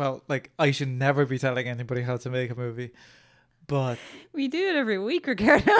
well, like I should never be telling anybody how to make a movie, but We do it every week, Ricardo.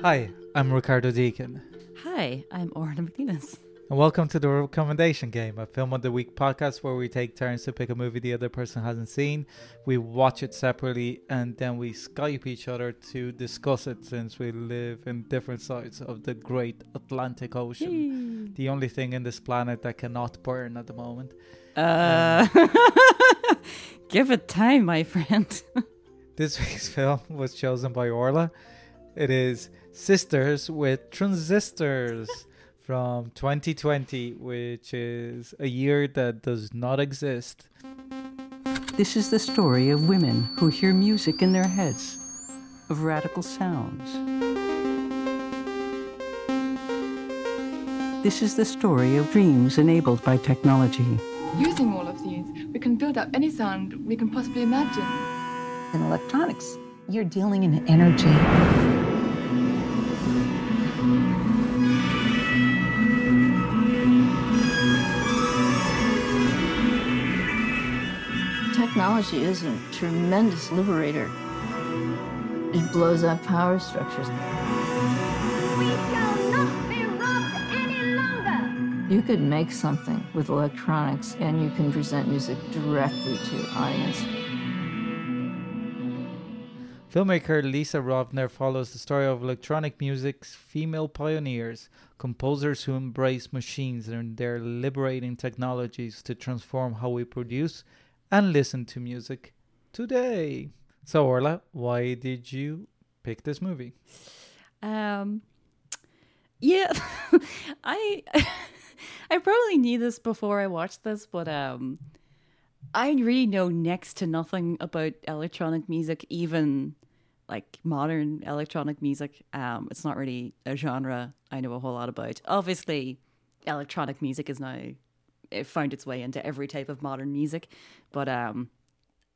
hi, I'm Ricardo Deakin, Hi, I'm Orla McNelis. And welcome to the Recommendation Game, a film of the week podcast where we take turns to pick a movie the other person hasn't seen. We watch it separately, and then we Skype each other to discuss it, since we live in different sides of the great Atlantic Ocean. The only thing in this planet that cannot burn at the moment. Uh, give it time, my friend. This week's film was chosen by Orla. It is Sisters with Transistors from 2020, which is a year that does not exist. This is the story of women who hear music in their heads, of radical sounds. This is the story of dreams enabled by technology. Using all of these, we can build up any sound we can possibly imagine. In electronics, you're dealing in energy. Technology is a tremendous liberator. It blows up power structures. We shall not be robbed any longer. You could make something with electronics and you can present music directly to your audience. Filmmaker Lisa Rovner follows the story of electronic music's female pioneers, composers who embrace machines and their liberating technologies to transform how we produce and listen to music today. So, Orla, why did you pick this movie? Um, yeah, I I probably knew this before I watched this, but um, I really know next to nothing about electronic music, even like modern electronic music. Um, it's not really a genre I know a whole lot about. Obviously, electronic music is now it found its way into every type of modern music, but um,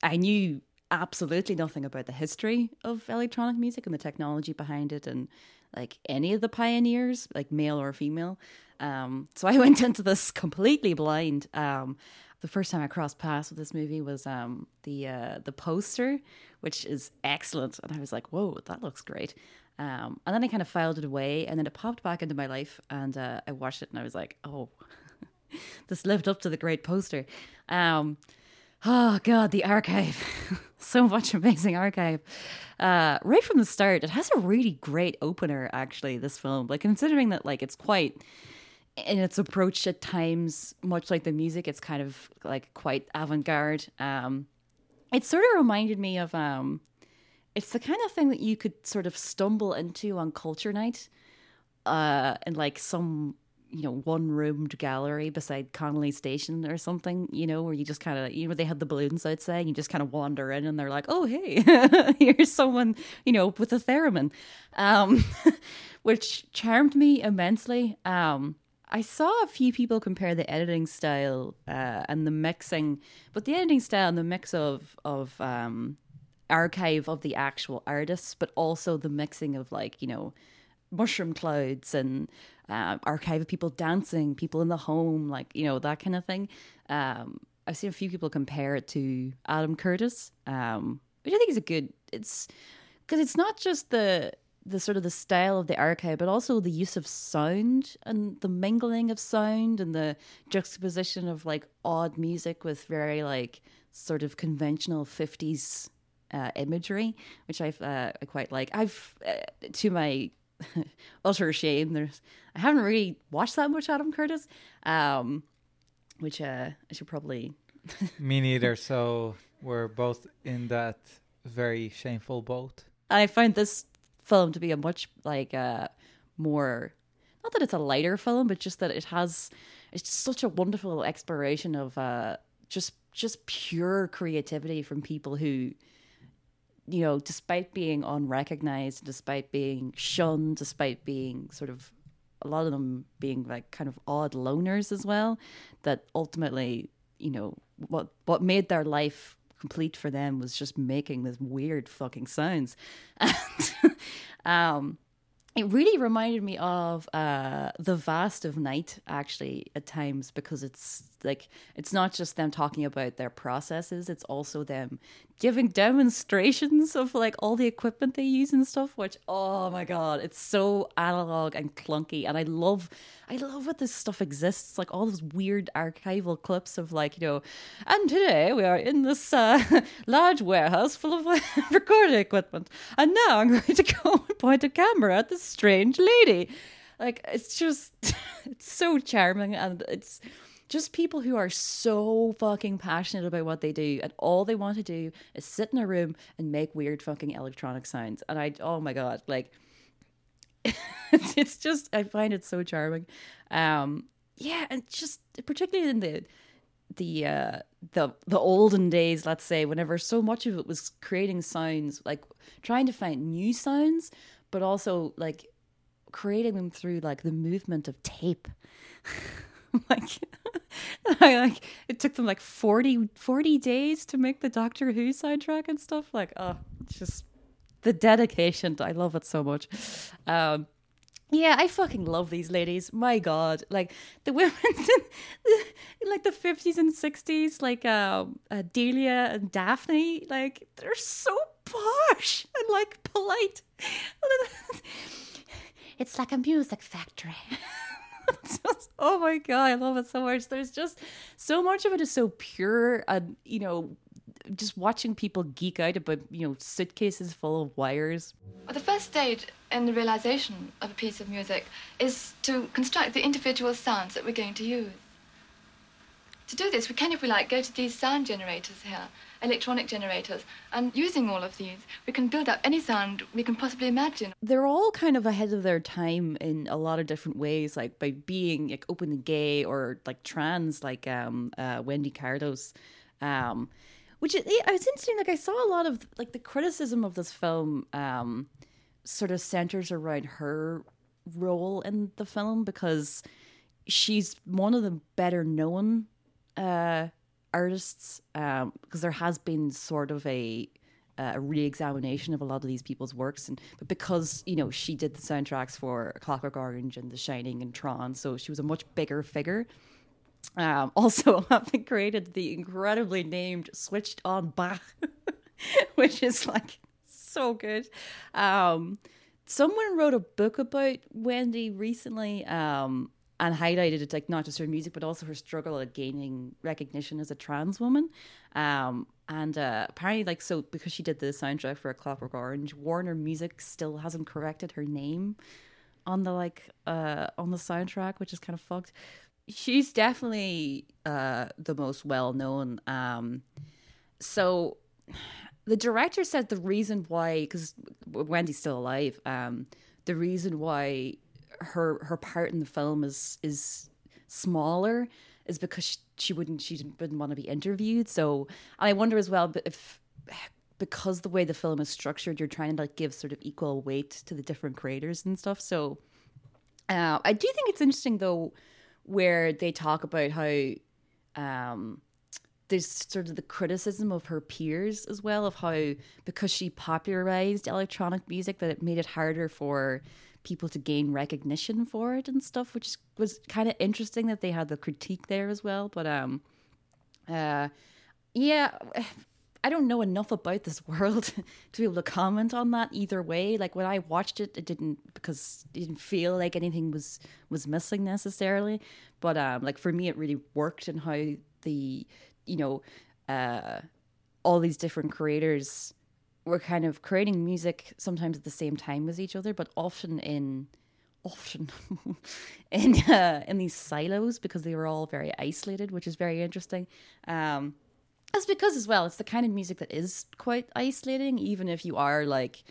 I knew absolutely nothing about the history of electronic music and the technology behind it and like any of the pioneers like male or female. Um so i went into this completely blind. Um the first time i crossed paths with this movie was um the uh the poster which is excellent. And i was like whoa that looks great. Um and then i kind of filed it away and then it popped back into my life and uh i watched it and i was like oh this lived up to the great poster um Oh god, the archive. so much amazing archive. Uh right from the start, it has a really great opener actually, this film. Like considering that like it's quite in its approach at times, much like the music, it's kind of like quite avant-garde. Um it sort of reminded me of um it's the kind of thing that you could sort of stumble into on culture night uh like some you know, one roomed gallery beside Connolly Station or something, you know, where you just kind of, you know, they had the balloons outside and you just kind of wander in and they're like, oh, hey, here's someone, you know, with a theremin, um, which charmed me immensely. Um, I saw a few people compare the editing style uh, and the mixing, but the editing style and the mix of, of, um, archive of the actual artists, but also the mixing of like, you know, mushroom clouds and uh, archive of people dancing, people in the home, like you know that kind of thing. Um, I've seen a few people compare it to Adam Curtis, um, which I think is a good. It's because it's not just the the sort of the style of the archive, but also the use of sound and the mingling of sound and the juxtaposition of like odd music with very like sort of conventional fifties uh, imagery, which I've uh, I quite like. I've uh, to my utter shame. There's I haven't really watched that much Adam Curtis, um, which uh, I should probably. Me neither. So we're both in that very shameful boat. I find this film to be a much like uh, more. Not that it's a lighter film, but just that it has. It's such a wonderful exploration of uh, just just pure creativity from people who you know, despite being unrecognized, despite being shunned, despite being sort of a lot of them being like kind of odd loners as well, that ultimately, you know, what what made their life complete for them was just making this weird fucking sounds. And um, it really reminded me of uh, the vast of night actually at times because it's like it's not just them talking about their processes it's also them giving demonstrations of like all the equipment they use and stuff which oh my god it's so analog and clunky. And i love i love what this stuff exists like all those weird archival clips of like you know and today we are in this uh, large warehouse full of recording equipment and now i'm going to go and point a camera at this strange lady. Like it's just it's so charming and it's just people who are so fucking passionate about what they do and all they want to do is sit in a room and make weird fucking electronic sounds. And i oh my god like it's just i find it so charming. Um yeah and just particularly in the the uh the the olden days let's say whenever so much of it was creating sounds like trying to find new sounds but also like creating them through like the movement of tape like I like it took them like 40, 40 days to make the Doctor Who soundtrack and stuff. Like, oh, just the dedication. I love it so much. Um, yeah, I fucking love these ladies. My God, like the women in like the fifties and sixties, like um, uh, Delia and Daphne, like they're so posh and like polite. it's like a music factory. Just- oh my god, I love it so much. There's just so much of it is so pure, and you know, just watching people geek out about you know suitcases full of wires. Well, the first stage in the realization of a piece of music is to construct the individual sounds that we're going to use. To do this, we can, if we like, go to these sound generators here, electronic generators, and using all of these, we can build up any sound we can possibly imagine. They're all kind of ahead of their time in a lot of different ways, like by being like openly gay or like trans, like um uh, Wendy Carlos. Um, which is, yeah, it's interesting. Like I saw a lot of like the criticism of this film um, sort of centers around her role in the film because she's one of the better known uh, artists um, because there has been sort of a uh, a re-examination of a lot of these people's works and but because you know she did the soundtracks for Clockwork Orange and The Shining and Tron so she was a much bigger figure. Um, also having created the incredibly named Switched On Bach which is like so good. Um, someone wrote a book about Wendy recently um, and highlighted it like not just her music but also her struggle at gaining recognition as a trans woman. Um, and uh, apparently like so because she did the soundtrack for a clockwork orange warner music still hasn't corrected her name on the like uh on the soundtrack which is kind of fucked. She's definitely uh the most well known um so the director said the reason why because wendy's still alive um the reason why her her part in the film is is smaller is because she, she wouldn't she didn't, wouldn't want to be interviewed. So i wonder as well if because the way the film is structured you're trying to like give sort of equal weight to the different creators and stuff. So uh, i do think it's interesting though where they talk about how um there's sort of the criticism of her peers as well of how because she popularized electronic music that it made it harder for people to gain recognition for it and stuff which was kind of interesting that they had the critique there as well but um uh yeah i don't know enough about this world to be able to comment on that either way. Like when i watched it it didn't because it didn't feel like anything was was missing necessarily but um like for me it really worked in how the you know uh all these different creators were kind of creating music sometimes at the same time as each other, but often in often in uh, in these silos because they were all very isolated, which is very interesting. Um, that's because as well, it's the kind of music that is quite isolating, even if you are like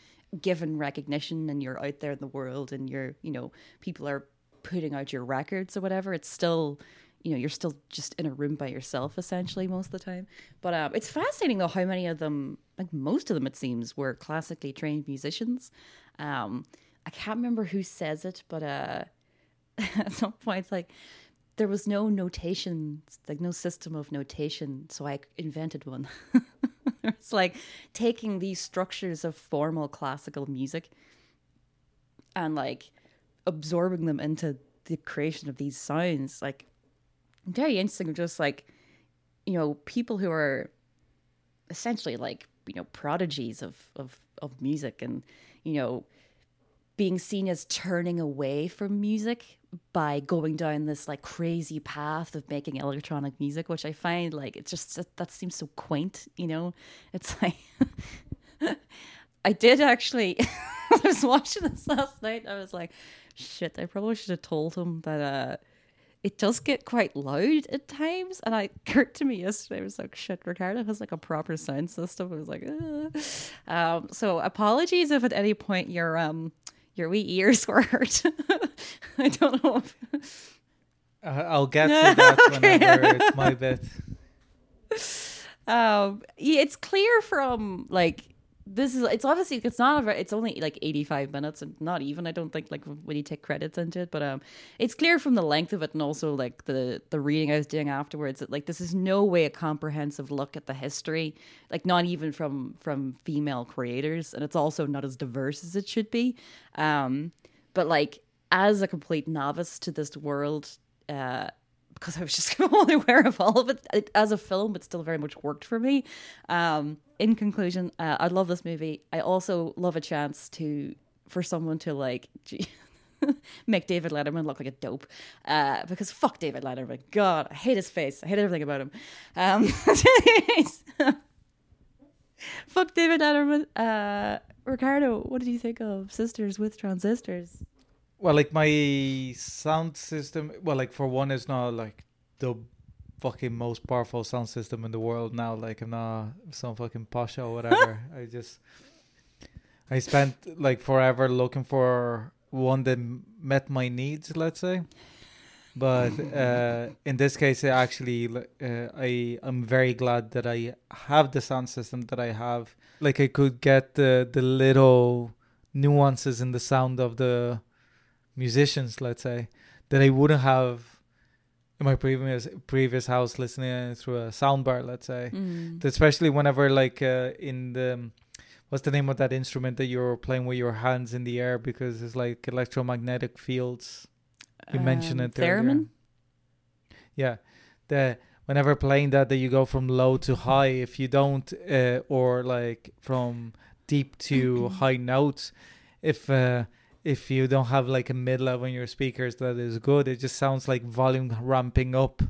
given recognition and you're out there in the world and you're you know people are putting out your records or whatever. It's still you know you're still just in a room by yourself essentially most of the time but um, it's fascinating though how many of them like most of them it seems were classically trained musicians um, i can't remember who says it but uh, at some point it's like there was no notation like no system of notation so i invented one it's like taking these structures of formal classical music and like absorbing them into the creation of these sounds. Like very interesting, just like you know, people who are essentially like you know prodigies of of of music and you know being seen as turning away from music by going down this like crazy path of making electronic music which i find like it just that, that seems so quaint you know? It's like i did actually i was watching this last night i was like shit i probably should have told him that uh it does get quite loud at times. And I occurred to me yesterday, I was like, shit, Ricardo has like a proper sound system. I was like, uh. um, so apologies if at any point your um your wee ears were hurt. I don't know. If... Uh, I'll get to that whenever it's my bit. Um, yeah, it's clear from like this is it's obviously it's not a it's only like 85 minutes and not even i don't think like when you take credits into it but um it's clear from the length of it and also like the the reading i was doing afterwards that like this is no way a comprehensive look at the history like not even from from female creators and it's also not as diverse as it should be um but like as a complete novice to this world uh because I was just only aware of all of it. it. As a film, it still very much worked for me. Um, in conclusion, uh, I love this movie. I also love a chance to for someone to like gee, make David Letterman look like a dope. Uh, because fuck David Letterman. God, I hate his face. I hate everything about him. Um, fuck David Letterman. Uh, Ricardo, what did you think of Sisters with Transistors? Well, like my sound system, well, like for one, is not like the fucking most powerful sound system in the world now. Like I'm not some fucking posh or whatever. I just I spent like forever looking for one that met my needs. Let's say. But uh, in this case, I actually, uh, I am very glad that I have the sound system that I have. Like I could get the the little nuances in the sound of the musicians, let's say, that I wouldn't have in my previous previous house listening through a soundbar, let's say. Mm. Especially whenever like uh, in the what's the name of that instrument that you're playing with your hands in the air because it's like electromagnetic fields. You mentioned Um, it earlier. Theremin? Yeah, the whenever playing that, that you go from low to high. If you don't, uh, or like from deep to high notes, if uh, if you don't have like a mid level in your speakers that is good, it just sounds like volume ramping up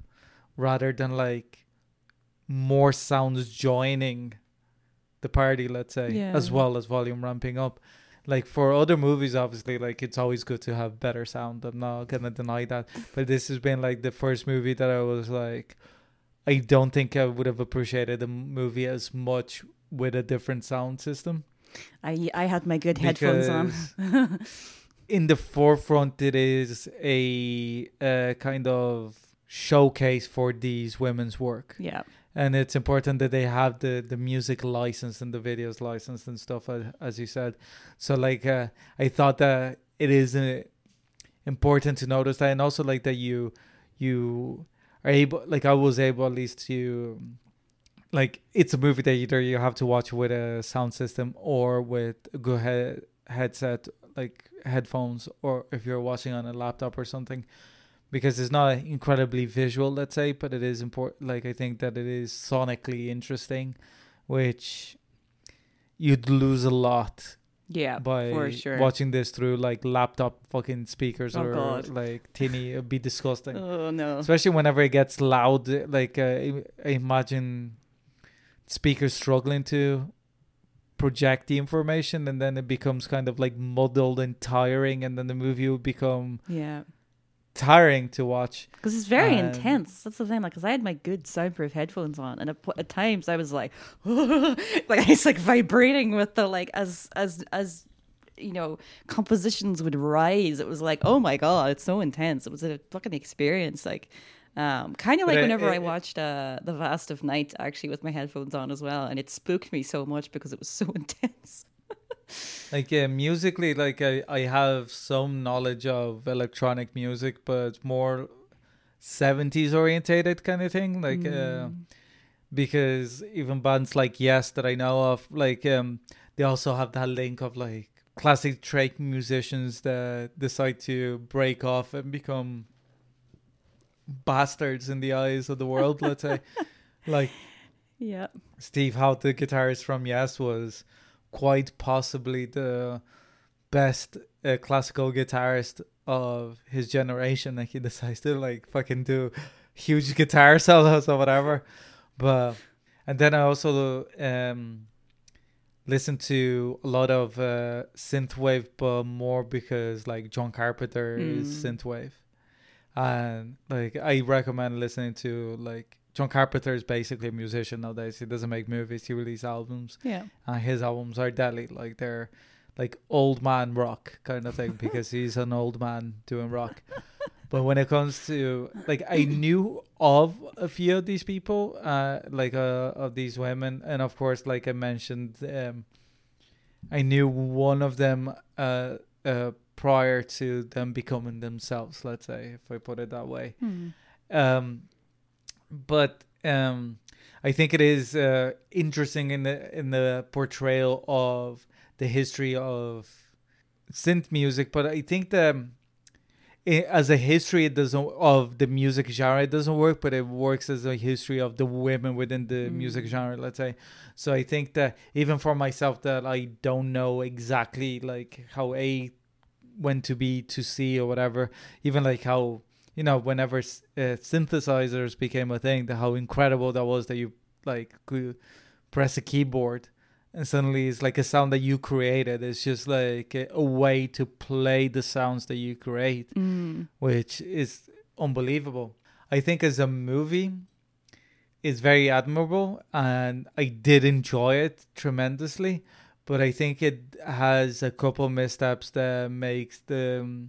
rather than like more sounds joining the party. Let's say Yeah. as well as volume ramping up. Like for other movies, obviously, like it's always good to have better sound. I'm not gonna deny that. But this has been like the first movie that I was like, I don't think I would have appreciated the movie as much with a different sound system. I I had my good headphones on. in the forefront, it is a, uh kind of showcase for these women's work, yeah. and it's important that they have the the music license and the videos licensed and stuff, as, as you said. So, like, uh, I thought that it is uh, important to notice that, and also like that you you are able, like, I was able at least to like it's a movie that either you have to watch with a sound system or with a good head headset like headphones or if you're watching on a laptop or something because it's not incredibly visual let's say but it is important like i think that it is sonically interesting which you'd lose a lot Yeah, by for sure. watching this through like laptop fucking speakers Oh, or God. like tinny it'd be disgusting Oh no. especially whenever it gets loud like uh, I imagine speakers struggling to project the information and then it becomes kind of like muddled and tiring and then the movie will become Yeah. tiring to watch Because it's very Um, intense. That's the thing. Like, because I had my good soundproof headphones on, and at, at times I was like, like it's like vibrating with the like as as as you know compositions would rise. It was like, oh my god, it's so intense. It was a fucking experience. Like, um, kind of like it- whenever I watched uh, the Vast of Night actually with my headphones on as well, and it spooked me so much because it was so intense. like uh, musically like I, I have some knowledge of electronic music but more 70s orientated kind of thing like uh, because even bands like Yes that I know of, like um, they also have that link of like classic Drake musicians that decide to break off and become bastards in the eyes of the world. let's say, like Yeah. Steve Howe, the guitarist from Yes, was quite possibly the best uh, classical guitarist of his generation. Like he decides to like fucking do huge guitar solos or whatever. But and then I also um listen to a lot of uh, synthwave, but more because like John Carpenter is Mm. synthwave, and like I recommend listening to like John Carpenter is basically a musician nowadays. He doesn't make movies; he releases albums, Yeah. and his albums are deadly. Like they're like old man rock kind of thing because he's an old man doing rock. But when it comes to like, I knew of a few of these people, uh, like uh, of these women, and of course, like I mentioned, um, I knew one of them uh, uh, prior to them becoming themselves. Let's say, if I put it that way. Hmm. Um, but um, I think it is uh, interesting in the in the portrayal of the history of synth music. But I think the i as a history, it doesn't of the music genre. It doesn't work, but it works as a history of the women within the music genre. Let's say. So I think that even for myself, that I don't know exactly like how A went to be to see or whatever. Even like how you know whenever uh, synthesizers became a thing, the how incredible that was that you like could press a keyboard and suddenly it's like a sound that you created. It's just like a, a way to play the sounds that you create, Mm. which is unbelievable. I think as a movie, it's very admirable, and I did enjoy it tremendously. But I think it has a couple missteps that makes the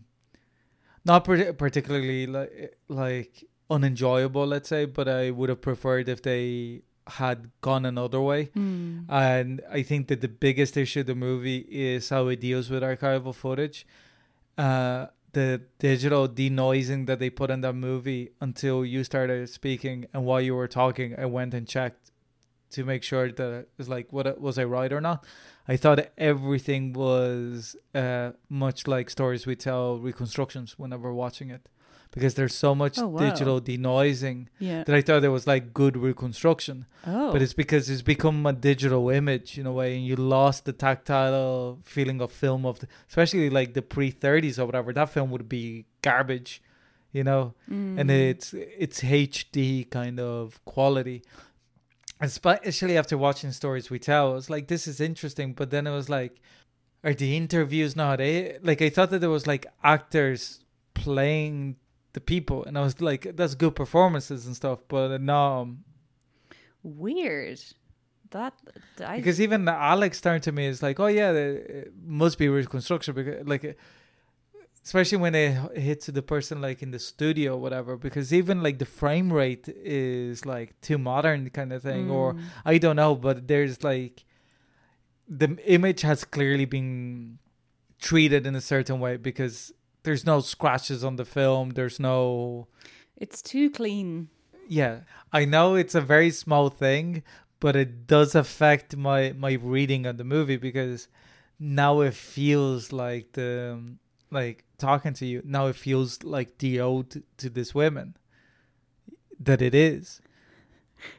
not par- particularly like like unenjoyable, let's say. But I would have preferred if they had gone another way. Mm. And I think that the biggest issue of the movie is how it deals with archival footage. Uh, the digital denoising that they put in that movie until you started speaking and while you were talking, I went and checked to make sure that it was like, what was I right or not? I thought everything was uh, much like stories we tell reconstructions whenever watching it, because there's so much Oh, wow. digital denoising Yeah. that I thought it was like good reconstruction Oh. but it's because it's become a digital image in a way, and you lost the tactile feeling of film of, the, especially like the pre thirties or whatever. That film would be garbage, you know, Mm. and it's it's HD kind of quality. Especially after watching stories we tell, it's like this is interesting, but then it was like, are the interviews not it? Like I thought that there was like actors playing the people, and I was like, that's good performances and stuff, but no, um, Weird. That I because even Alex turned to me is like, oh yeah, it must be reconstruction because like, especially when it hits the person like in the studio or whatever. Because even like the frame rate is like too modern kind of thing, or Mm. I don't know, but there's like the image has clearly been treated in a certain way because there's no scratches on the film. There's no it's too clean. yeah i know it's a very small thing but it does affect my my reading of the movie because now it feels like the like talking to you now it feels like ode to this women that it is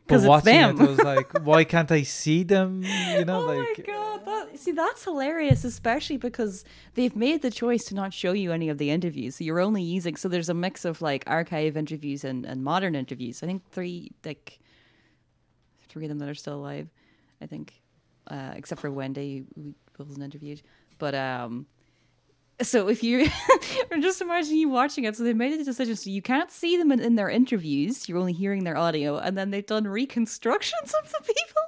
'Cause it's watching them. it, was like, why can't I see them? You know, oh like my god! That, see, that's hilarious, especially because they've made the choice to not show you any of the interviews. So you're only using. So there's a mix of like archive interviews and, and modern interviews. I think three, like three of them that are still alive. I think, uh, except for Wendy, who wasn't interviewed. But um, so if you or just imagine you watching it so they made a decision so you can't see them in, in their interviews you're only hearing their audio and then they've done reconstructions of the people?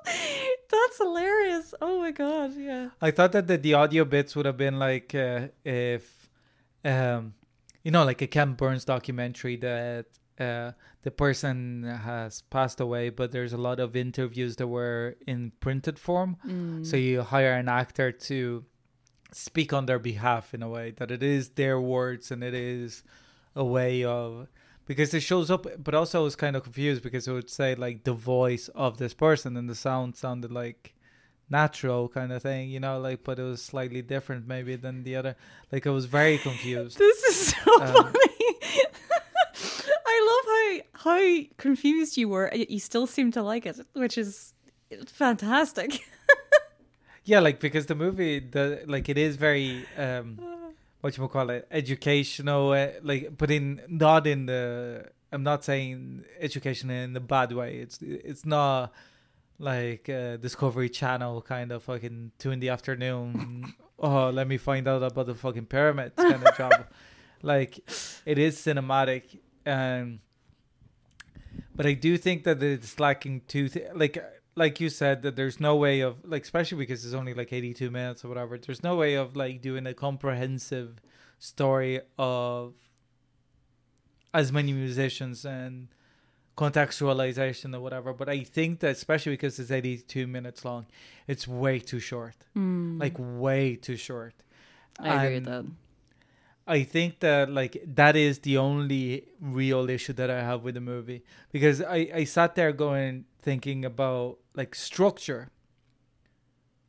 That's hilarious. Oh my god yeah. I thought that the, the audio bits would have been like uh, if, um, you know, like a Ken Burns documentary that uh, the person has passed away, but there's a lot of interviews that were in printed form. So you hire an actor to speak on their behalf in a way that it is their words and it is a way of because it shows up, but also I was kind of confused because it would say like the voice of this person, and the sound sounded like natural kind of thing, you know, like, but it was slightly different maybe than the other. Like, I was very confused. This is so Um, funny. I love how how confused you were. You still seem to like it, which is fantastic. Yeah, like because the movie, the like it is very um, what you call it, educational. Uh, like, but in not in the. I'm not saying education in the bad way. It's it's not like uh, Discovery Channel kind of fucking two in the afternoon. oh, let me find out about the fucking pyramids kind of job. Like, it is cinematic, um, but I do think that it's lacking two. Th- like like you said that there's no way of like especially because it's only like 82 minutes or whatever there's no way of like doing a comprehensive story of as many musicians and contextualization or whatever. But i think that especially because it's 82 minutes long it's way too short. Hmm. Like way too short. I agree with that. I think that like that is the only real issue that I have with the movie. Because I I sat there going thinking about like structure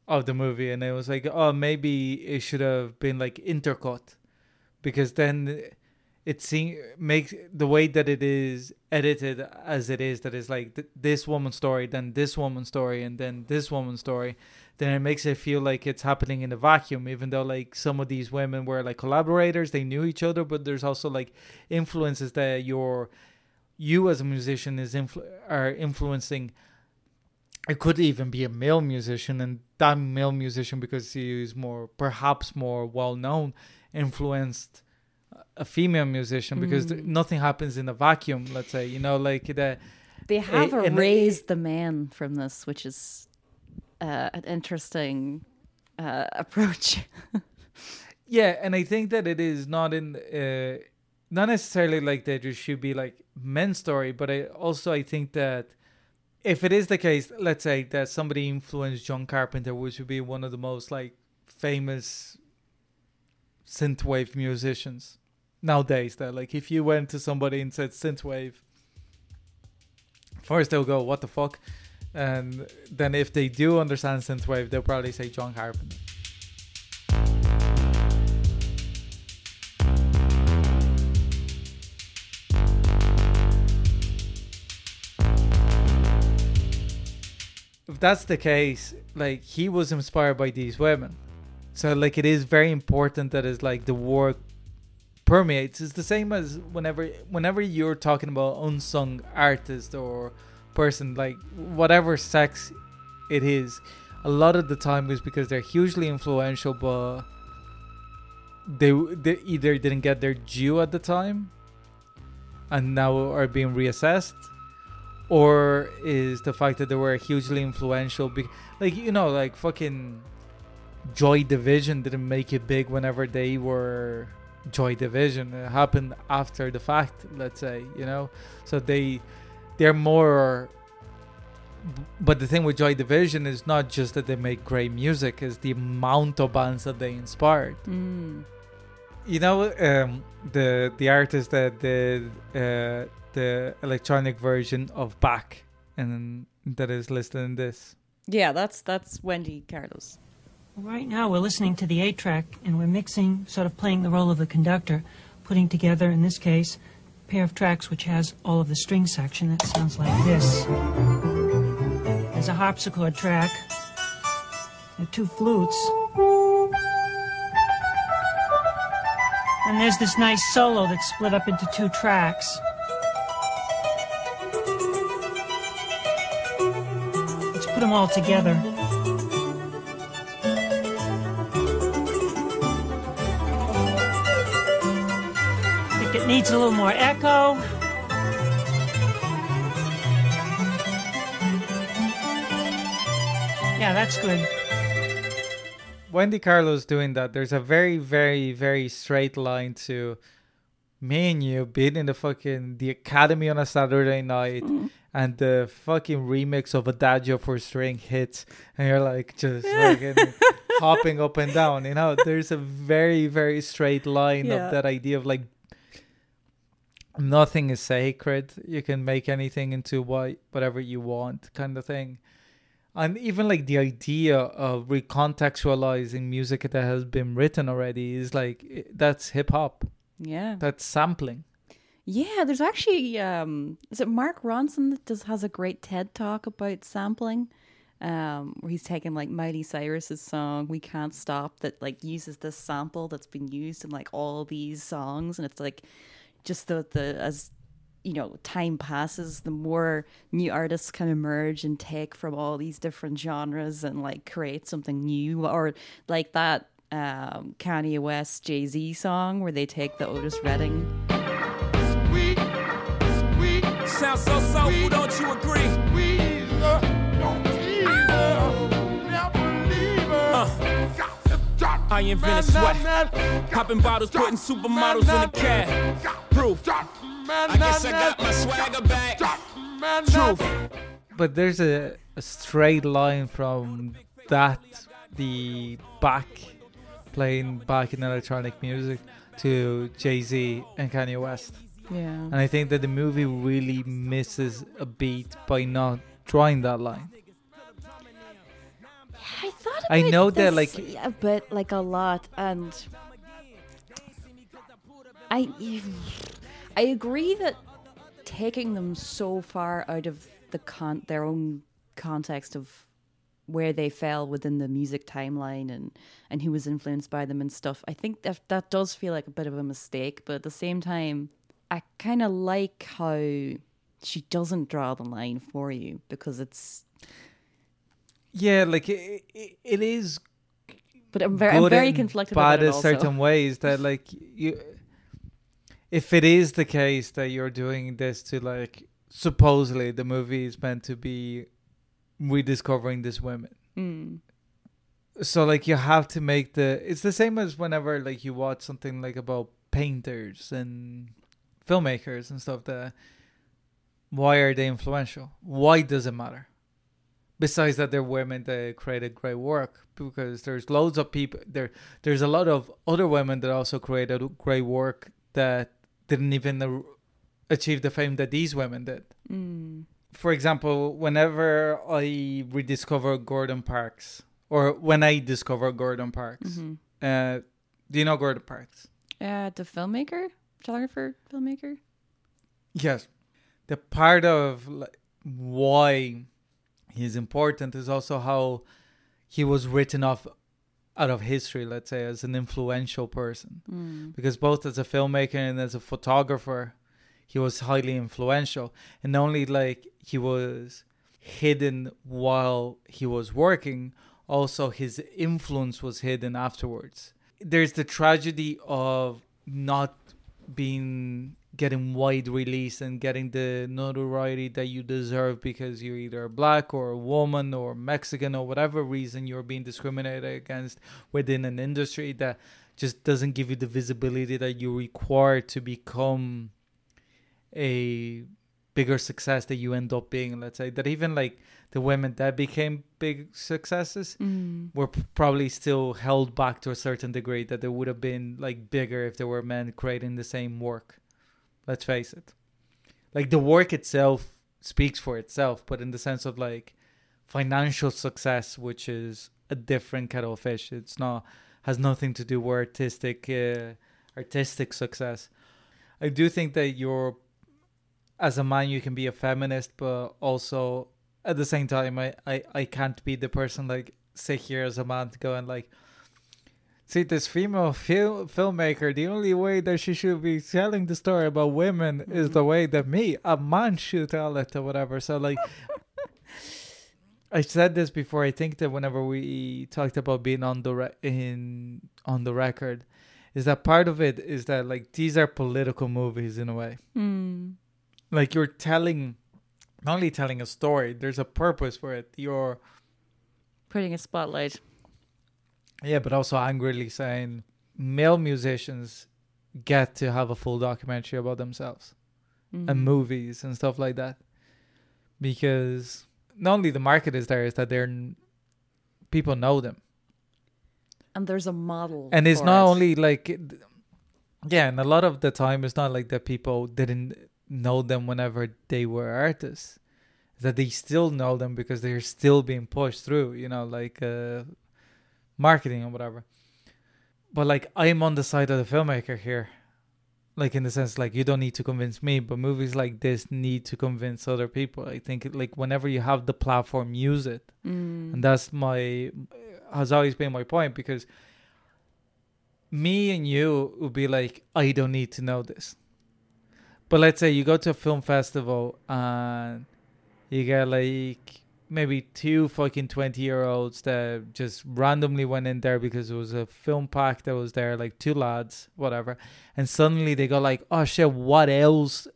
of the movie and I was like oh maybe it should have been like intercut because then it seems makes the way that it is edited as it is that is like th- this woman's story then this woman's story and then this woman's story then it makes it feel like it's happening in a vacuum even though like some of these women were like collaborators they knew each other but there's also like influences that your you as a musician is influ- are influencing it could even be a male musician and that male musician because he is more perhaps more well known influenced a female musician because th- nothing happens in a vacuum let's say you know like that They have and- erased the man from this, which is uh, an interesting uh, approach. Yeah, and I think that it is not in uh not necessarily like that it should be like men's story, but I also I think that if it is the case, let's say that somebody influenced John Carpenter, which would be one of the most like famous synthwave musicians nowadays that like if you went to somebody and said synthwave first they'll go what the fuck? And then if they do understand synthwave they'll probably say John Carpenter that's the case, like he was inspired by these women. So like it is very important that it's like the work permeates. It's the same as whenever whenever you're talking about unsung artist or person, like whatever sex it is, a lot of the time is because they're hugely influential but they, they either didn't get their due at the time and now are being reassessed or is the fact that they were hugely influential be- like you know like fucking joy division didn't make it big whenever they were joy division. It happened after the fact let's say you know? So they they're more but the thing with joy division is not just that they make great music is the amount of bands that they inspired. Mm. you know um, the the artist that did uh, the electronic version of Bach and that is listed in this. Yeah, that's that's Wendy Carlos. Right now, we're listening to the eight track and we're mixing, sort of playing the role of the conductor, putting together, in this case, a pair of tracks which has all of the string section that sounds like this. There's a harpsichord track, there are two flutes, and there's this nice solo that's split up into two tracks. Them all together. I think it needs a little more echo. Yeah, that's good. Wendy Carlos doing that. There's a very, very, very straight line to me and you being in the fucking the academy on a Saturday night mm-hmm. And the fucking remix of Adagio for string hits and you're like just hopping up and down. You know, there's a very, very straight line Yeah. of that idea of like nothing is sacred. You can make anything into what whatever you want, kind of thing. And even like the idea of recontextualizing music that has been written already is like that's hip hop. Yeah. That's sampling. Yeah, there's actually um is it Mark Ronson that does has a great TED talk about sampling. Um, where he's taken like Miley Cyrus's song "We Can't Stop" that like uses this sample that's been used in like all these songs, and it's like just the the as you know time passes, the more new artists can emerge and take from all these different genres and like create something new, or like that um, Kanye West Jay Z song where they take the Otis Redding Sounds so soulful, don't you agree? Uh, I invented sweat. Popping bottles, putting supermodels in the cab. Proof. I guess I got my swagger back. Truth. But there's a, a straight line from that the back playing back in electronic music to Jay Z and Kanye West. Yeah. And I think that the movie really misses a beat by not drawing that line. I thought I know that, like- a bit, like a lot, and I, I agree that taking them so far out of the con their own context of where they fell within the music timeline and and who was influenced by them and stuff. I think that that does feel like a bit of a mistake, but at the same time, I kind of like how she doesn't draw the line for you because it's. Yeah, like it, it, it is But I'm very, I'm very conflicted bad about it in certain ways that like you if it is the case that you're doing this to like supposedly the movie is meant to be rediscovering these women Mm. so like you have to make the it's the same as whenever like you watch something like about painters and filmmakers and stuff that why are they influential why does it matter besides that they're women that created great work because there's loads of people there there's a lot of other women that also created great work that didn't even achieve the fame that these women did Mm. for example, whenever I rediscover Gordon Parks, or when I discover Gordon Parks, Mhm. uh, do you know Gordon Parks? Uh, the filmmaker, photographer, filmmaker. Yes. The part of like, why he's important is also how he was written off out of history, let's say, as an influential person. Mm. Because both as a filmmaker and as a photographer, he was highly influential. And only like he was hidden while he was working, also his influence was hidden afterwards. There's the tragedy of not being getting wide release and getting the notoriety that you deserve because you're either black or a woman or Mexican or whatever reason you're being discriminated against within an industry that just doesn't give you the visibility that you require to become a bigger success that you end up being let's say that even like the women that became big successes Mm. were p- probably still held back to a certain degree that they would have been like bigger if there were men creating the same work. Let's face it. Like the work itself speaks for itself but in the sense of like financial success which is a different kettle of fish. It's not has nothing to do with artistic uh, artistic success. I do think that you're as a man you can be a feminist but also at the same time i i, I can't be the person like sit here as a man going like see this female fil- filmmaker the only way that she should be telling the story about women is the way that me a man should tell it or whatever so like I said this before. I think that whenever we talked about being on the re- in on the record, is that part of it is that like these are political movies in a way. Mm. Like you're telling, not only telling a story. There's a purpose for it. You're Putting a spotlight. yeah, but also angrily saying male musicians get to have a full documentary about themselves Mm. and movies and stuff like that because not only the market is there is that they're people know them And there's a model. and it's not it. only like Yeah, and a lot of the time it's not like that people didn't know them whenever they were artists. That they still know them because they're still being pushed through, you know, like uh, marketing or whatever. But like I'm on the side of the filmmaker here. Like in the sense like you don't need to convince me, but movies like this need to convince other people. I think like whenever you have the platform, use it. Mm. And that's my has always been my point because me and you would be like, I don't need to know this. But let's say you go to a film festival and you get like maybe two fucking 20 year olds that just randomly went in there because it was a film pack that was there, like two lads, whatever. And suddenly they go like, oh shit, what else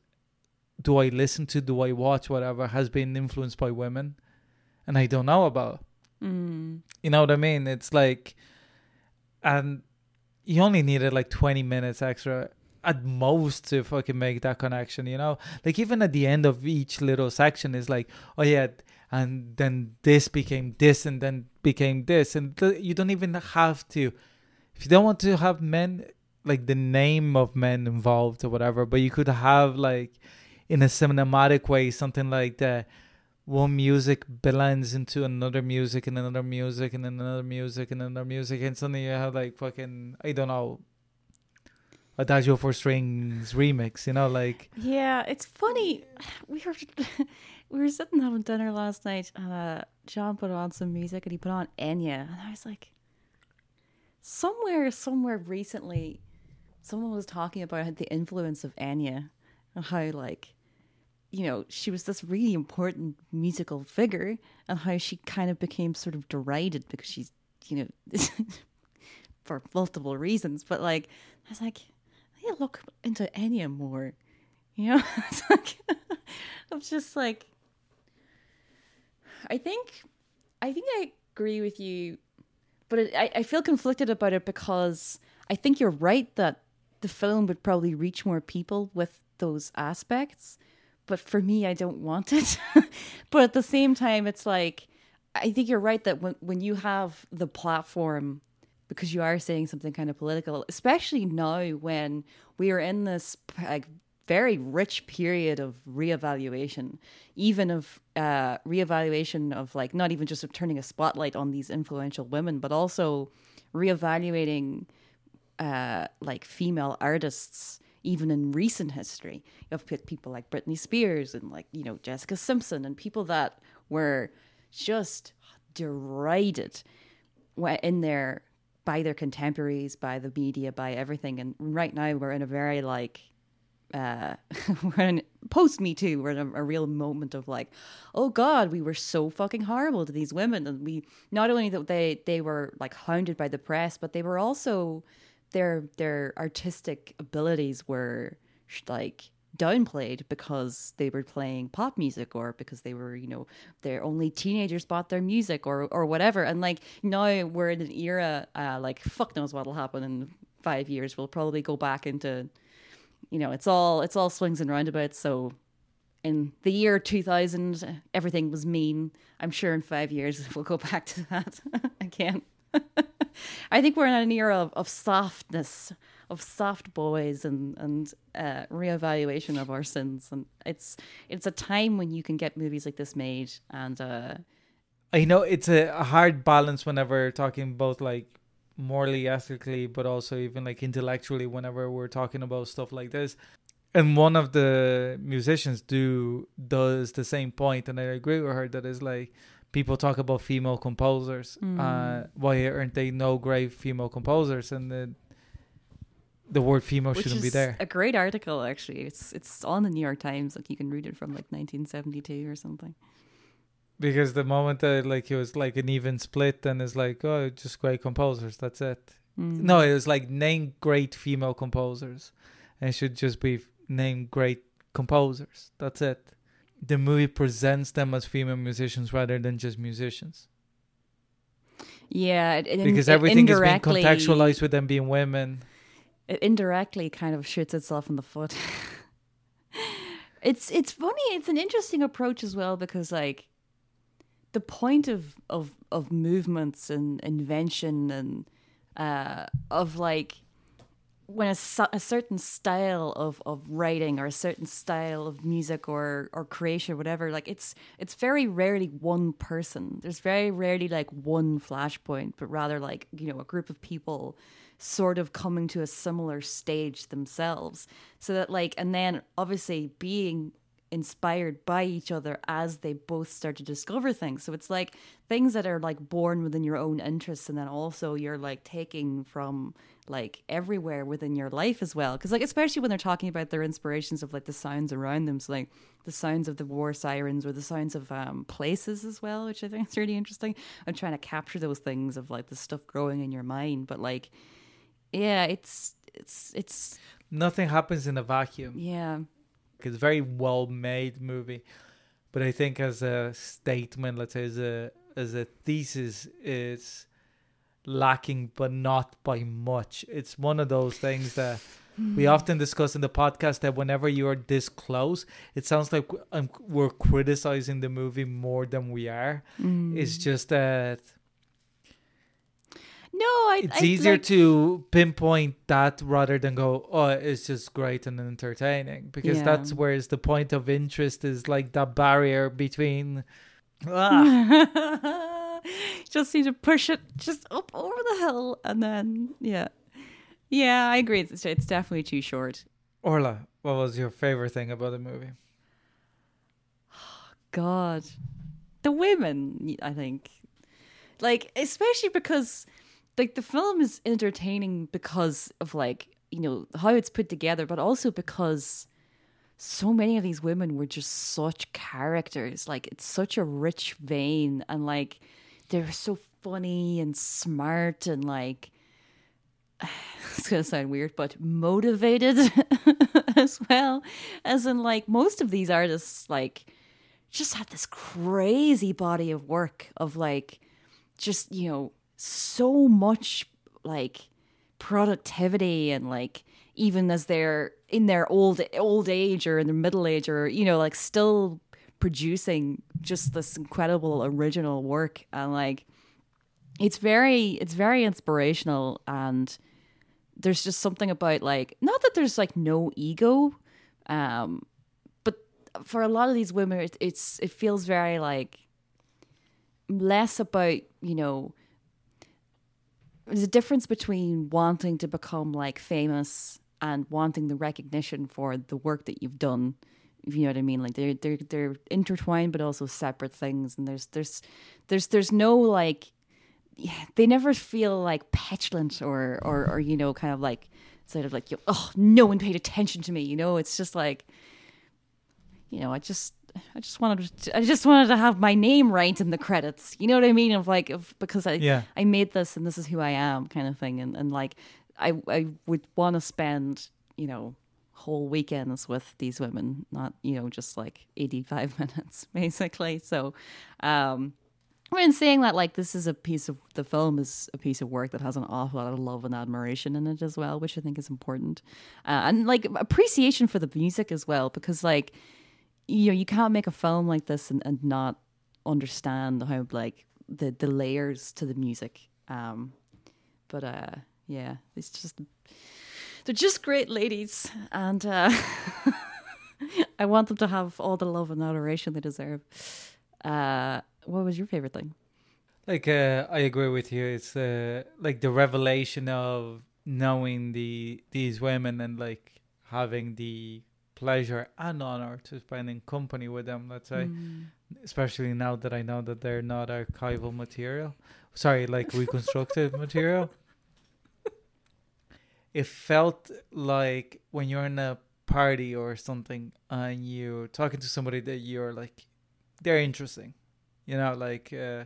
do I listen to? Do I watch? Whatever has been influenced by women and I don't know about. Mm. You know what I mean? It's like, and you only needed like 20 minutes extra at most to fucking make that connection, you know? Like, even at the end of each little section is like, oh yeah, and then this became this, and then became this. And th- you don't even have to, if you don't want to have men, like the name of men involved or whatever, but you could have like, in a cinematic way, something like that one music blends into another music and another music and then another music and another music and suddenly you have like fucking I don't know Adagio for strings remix, you know, like Yeah, it's funny. We were we were sitting having dinner last night, and uh, John put on some music, and he put on Enya, and I was like, somewhere, somewhere recently, someone was talking about the influence of Enya, and how like, you know, she was this really important musical figure, and how she kind of became sort of derided because she's, you know, for multiple reasons. But like, I was like, To look into any more. You know, it's like I'm just like I think I think I agree with you, but it, I I feel conflicted about it because I think you're right that the film would probably reach more people with those aspects, but for me, I don't want it. but at the same time, it's like I think you're right that when when you have the platform because you are saying something kind of political, especially now when we are in this like very rich period of reevaluation, even of uh, reevaluation of like not even just of turning a spotlight on these influential women, but also reevaluating uh, like female artists. Even in recent history, you have people like Britney Spears and like you know Jessica Simpson and people that were just derided in their by their contemporaries, by the media, by everything. And right now we're in a very like uh we're in post me too we're in a, a real moment of like oh god we were so fucking horrible to these women and we not only that they they were like hounded by the press but they were also their their artistic abilities were like downplayed because they were playing pop music or because they were you know their only teenagers bought their music or or whatever. And like now we're in an era uh like fuck knows what'll happen in five years. We'll probably go back into you know it's all it's all swings and roundabouts. So in the year 2000 everything was mean. I'm sure in five years we'll go back to that. Again i think we're in an era of, of softness of soft boys and and uh, reevaluation of our sins and it's it's a time when you can get movies like this made and uh I know it's a, hard balance whenever talking both like morally, ethically, but also even like intellectually whenever we're talking about stuff like this. And one of the musicians do does the same point, and I agree with her that is like people talk about female composers. Mm. Uh, why aren't they no great female composers? And the the word female which shouldn't be there. a great article actually. It's it's on the new york times. Like you can read it from like 1972 or something. Because the moment that like it was like an even split then it's like oh just great composers. That's it. Mm. no it was like name great female composers and it should just be name great composers. That's it. The movie presents them as female musicians rather than just musicians. Yeah it, it, because everything is being contextualized with them being women it indirectly kind of shoots itself in the foot. It's it's funny it's an interesting approach as well because like the point of of of movements and invention and uh of like when a, a certain style of, of writing or a certain style of music or or creation or whatever like it's it's very rarely one person. There's very rarely like one flashpoint but rather like you know a group of people sort of coming to a similar stage themselves so that like and then obviously being inspired by each other as they both start to discover things. So it's like things that are like born within your own interests and then also you're like taking from like everywhere within your life as well. Cause like especially when they're talking about their inspirations of like the sounds around them. So like the sounds of the war sirens or the sounds of um places as well, which I think is really interesting. I'm trying to capture those things of like the stuff growing in your mind. But like yeah, it's it's it's Nothing happens in a vacuum. yeah. It's a very well made movie, but I think as a statement, let's say as a as a thesis, it's lacking, but not by much. It's one of those things that we often discuss in the podcast that whenever you're this close, it sounds like um, we're criticizing the movie more than we are. It's just that No, I it's I, easier like- to pinpoint that rather than go, oh, it's just great and entertaining because Yeah. that's where's the point of interest is like that barrier between. Ah, just need to push it just up over the hill and then yeah yeah i agree it's, it's definitely too short Orla, what was your favorite thing about the movie? Oh, God the women i think like especially because like the film is entertaining because of like you know how it's put together but also because so many of these women were just such characters. Like it's such a rich vein and like they're so funny and smart and like it's gonna sound weird but motivated as well. As in like most of these artists like just have this crazy body of work of like just you know so much like productivity and like even as they're in their old old age or in their middle age or you know like still producing just this incredible original work. And like it's very it's very inspirational and there's just something about like not that there's like no ego um but for a lot of these women it, it's it feels very like less about you know there's a difference between wanting to become like famous and wanting the recognition for the work that you've done if you know what I mean. Like they're they're they're intertwined but also separate things. And there's there's there's there's no like they never feel like petulant or or or you know kind of like sort of like oh no one paid attention to me you know? It's just like you know I just I just wanted to, I just wanted to have my name right in the credits. You know what I mean? Of like of because I Yeah. I made this and this is who I am kind of thing. And and like I I would want to spend you know whole weekends with these women not you know just like 85 minutes basically. So um I mean, saying that, like, this is a piece of the film is a piece of work that has an awful lot of love and admiration in it as well, which I think is important, uh, and like appreciation for the music as well, because like, you know, you can't make a film like this and, and not understand how like the the layers to the music. Um, but uh, yeah, it's just they're just great ladies, and uh, I want them to have all the love and adoration they deserve. Uh, what was your favorite thing? Like, uh, I agree with you. It's uh, like the revelation of knowing the these women and like having the pleasure and honor to spend in company with them. Let's say, especially now that I know that they're not archival material. Sorry, like reconstructed material. It felt like when you're in a party or something and you're talking to somebody that you're like, they're interesting, you know, like uh,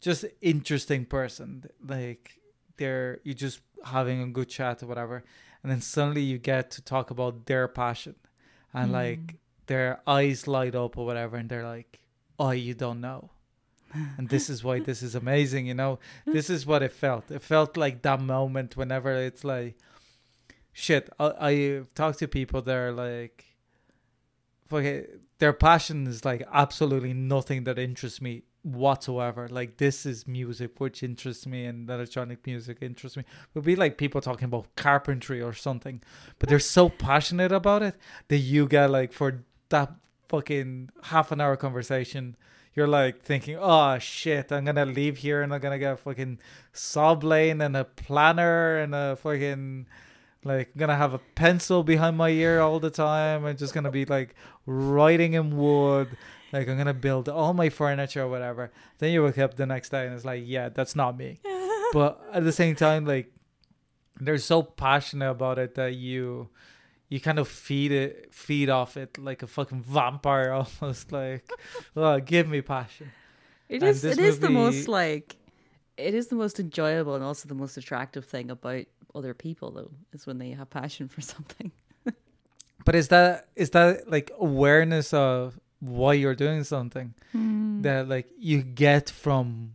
just interesting person. Like they're you just having a good chat or whatever, and then suddenly you get to talk about their passion, and like mm. their eyes light up or whatever, and they're like, "Oh, you don't know." and this is why this is amazing you know? This is what it felt. It felt like that moment whenever it's like shit i i talk to people that are like okay their passion is like absolutely nothing that interests me whatsoever. Like this is music which interests me and electronic music interests me. It would be like people talking about carpentry or something. But they're so passionate about it that you get like for that fucking half an hour conversation you're like thinking, oh shit, I'm gonna leave here and I'm gonna get a fucking saw blade and a planner and a fucking like gonna have a pencil behind my ear all the time. I'm just gonna be like writing in wood. Like I'm gonna build all my furniture or whatever. Then you wake up the next day and it's like, yeah, that's not me. but at the same time, like they're so passionate about it that you you kind of feed it feed off it like a fucking vampire almost like oh give me passion It And is. It is the most like. It is the most enjoyable and also the most attractive thing about other people, though, is when they have passion for something. but is that is that like awareness of why you're doing something that like you get from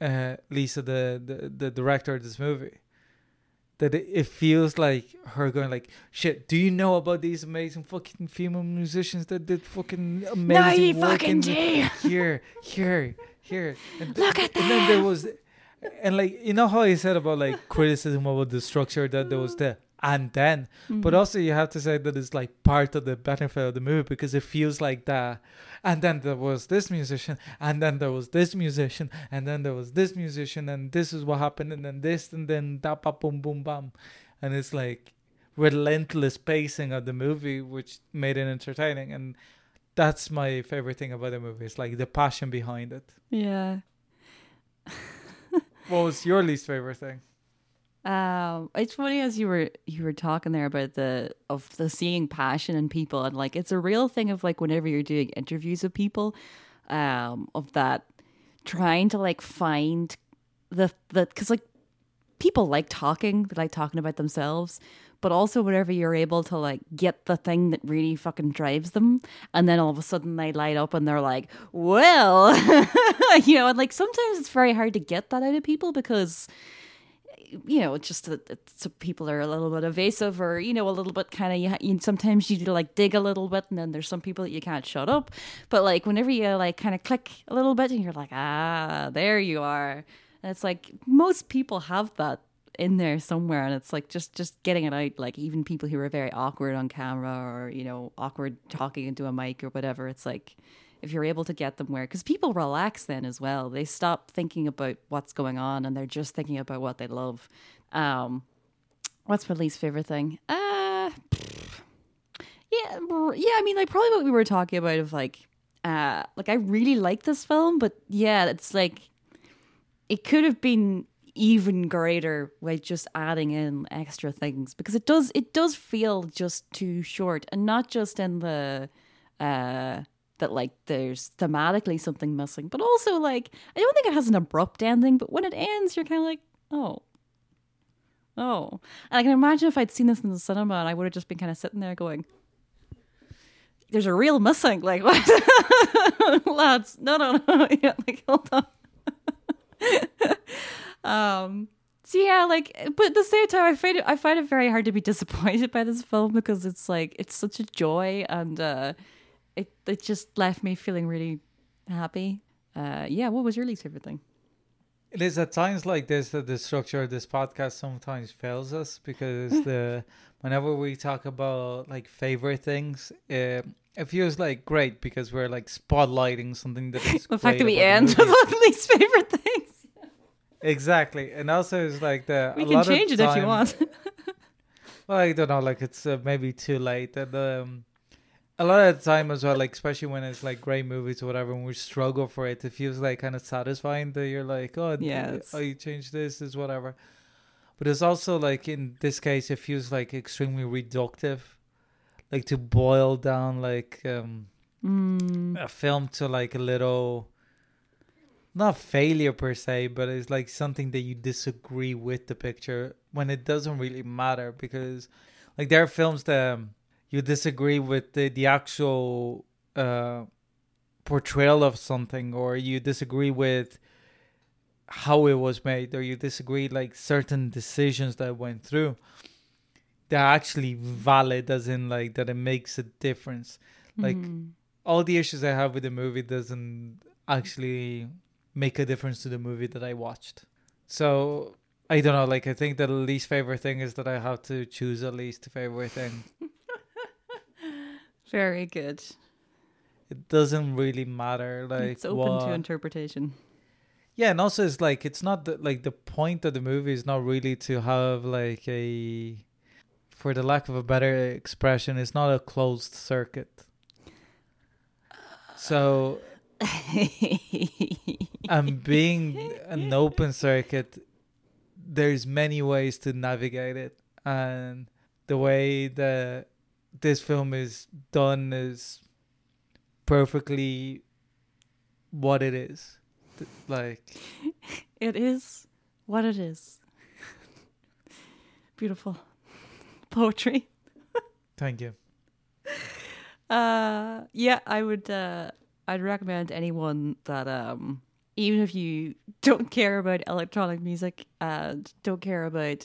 uh lisa the the, the director of this movie. That it, it feels like her going like shit do you know about these amazing fucking female musicians that did fucking amazing you work fucking in do. here here here. And look at that and then there was and like you know how I said about like criticism about the structure that there was there and then. But mm-hmm. also you have to say that it's like part of the benefit of the movie because it feels like that. And then there was this musician and then there was this musician and then there was this musician and this is what happened and then this and then that ba boom boom bam. And it's like relentless pacing of the movie which made it entertaining. And that's my favorite thing about the movie it's like the passion behind it. Yeah. what was your least favorite thing Um, it's funny as you were you were talking there about the of the seeing passion in people and like it's a real thing of like whenever you're doing interviews with people, um, of that trying to like find the the because like people like talking, they like talking about themselves, but also whenever you're able to like get the thing that really fucking drives them, and then all of a sudden they light up and they're like, well, you know, and like sometimes it's very hard to get that out of people because you know, just that it's, people are a little bit evasive or, you know, a little bit kind of, you, you, sometimes you like dig a little bit and then there's some people that you can't shut up. But like whenever you like kind of click a little bit and you're like, ah, there you are. And it's like most people have that in there somewhere and it's like just just getting it out like even people who are very awkward on camera or you know awkward talking into a mic or whatever it's like if you're able to get them where because people relax then as well. They stop thinking about what's going on and they're just thinking about what they love. Um what's my least favorite thing? Uh yeah yeah i mean like probably what we were talking about of like uh like i really like this film but yeah it's like it could have been even greater by just adding in extra things because it does it does feel just too short and not just in the uh that like there's thematically something missing but also like i don't think it has an abrupt ending but when it ends you're kind of like oh. Oh. And i can imagine if i'd seen this in the cinema and i would have just been kind of sitting there going there's a real missing like what? Lads no no no yeah like hold on. Um so yeah like but at the same time i find it i find it very hard to be disappointed by this film because it's like it's such a joy and uh it it just left me feeling really happy. Uh yeah what was your least favorite thing? It is at times like this that the structure of this podcast sometimes fails us because the whenever we talk about like favorite things, uh, it feels like great because we're like spotlighting something that is. the fact that we end with least favorite things. Exactly, and also it's like the we a can lot of change it if you want. Well, I don't know, like it's uh, maybe too late, and um, a lot of the time as well, like especially when it's like great movies or whatever, when we struggle for it, it feels like kind of satisfying that you're like, oh, Yeah, yeah, oh, you changed this, is whatever. But it's also like in this case, it feels like extremely reductive, like to boil down like um, Mm. a film to like a little. Not failure per se, but it's like something that you disagree with the picture when it doesn't really matter because, like, there are films that um, you disagree with the the actual uh, portrayal of something, or you disagree with how it was made, or you disagree like certain decisions that went through. They're actually valid, as in like that it makes a difference. Like all the issues I have with the movie doesn't actually make a difference to the movie that I watched. So I don't know. Like I think the least favorite thing is that I have to choose a least favorite thing. Very good. It doesn't really matter. Like it's open to interpretation. Yeah, and also it's like it's not the, like the point of the movie is not really to have like a, for the lack of a better expression, it's not a closed circuit. So, and being an open circuit, there's many ways to navigate it, and the way that this film is done is perfectly what it is. Like. It is what it is. Beautiful poetry. Thank you. Uh, yeah, I would. Uh, I'd recommend anyone that, um, even if you don't care about electronic music and don't care about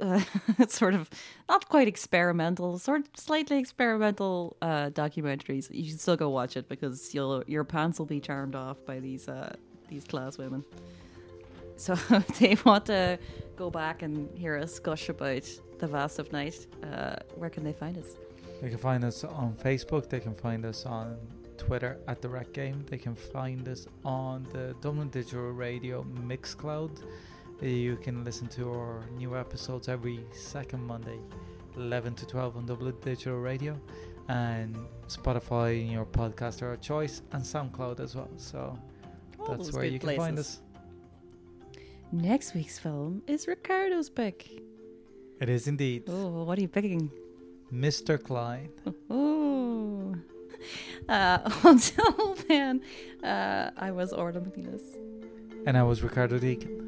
uh, sort of not quite experimental, sort of slightly experimental uh, documentaries, you should still go watch it because you'll your pants will be charmed off by these uh, these class women. So if they want to go back and hear us gush about the vast of night, uh, where can they find us? They can find us on Facebook. They can find us on Twitter at the Rec Game. They can find us on the Dublin Digital Radio Mixcloud. You can listen to our new episodes every second Monday, 11 to 12 on Dublin Digital Radio, and Spotify in your podcaster of choice, and SoundCloud as well. So All that's where you can find us. Next week's film is Ricardo's pick. It is indeed Oh, what are you picking? Mr. Klein. Oh. Uh, until then, uh, I was Orla McNelis. And I was Ricardo Deakin.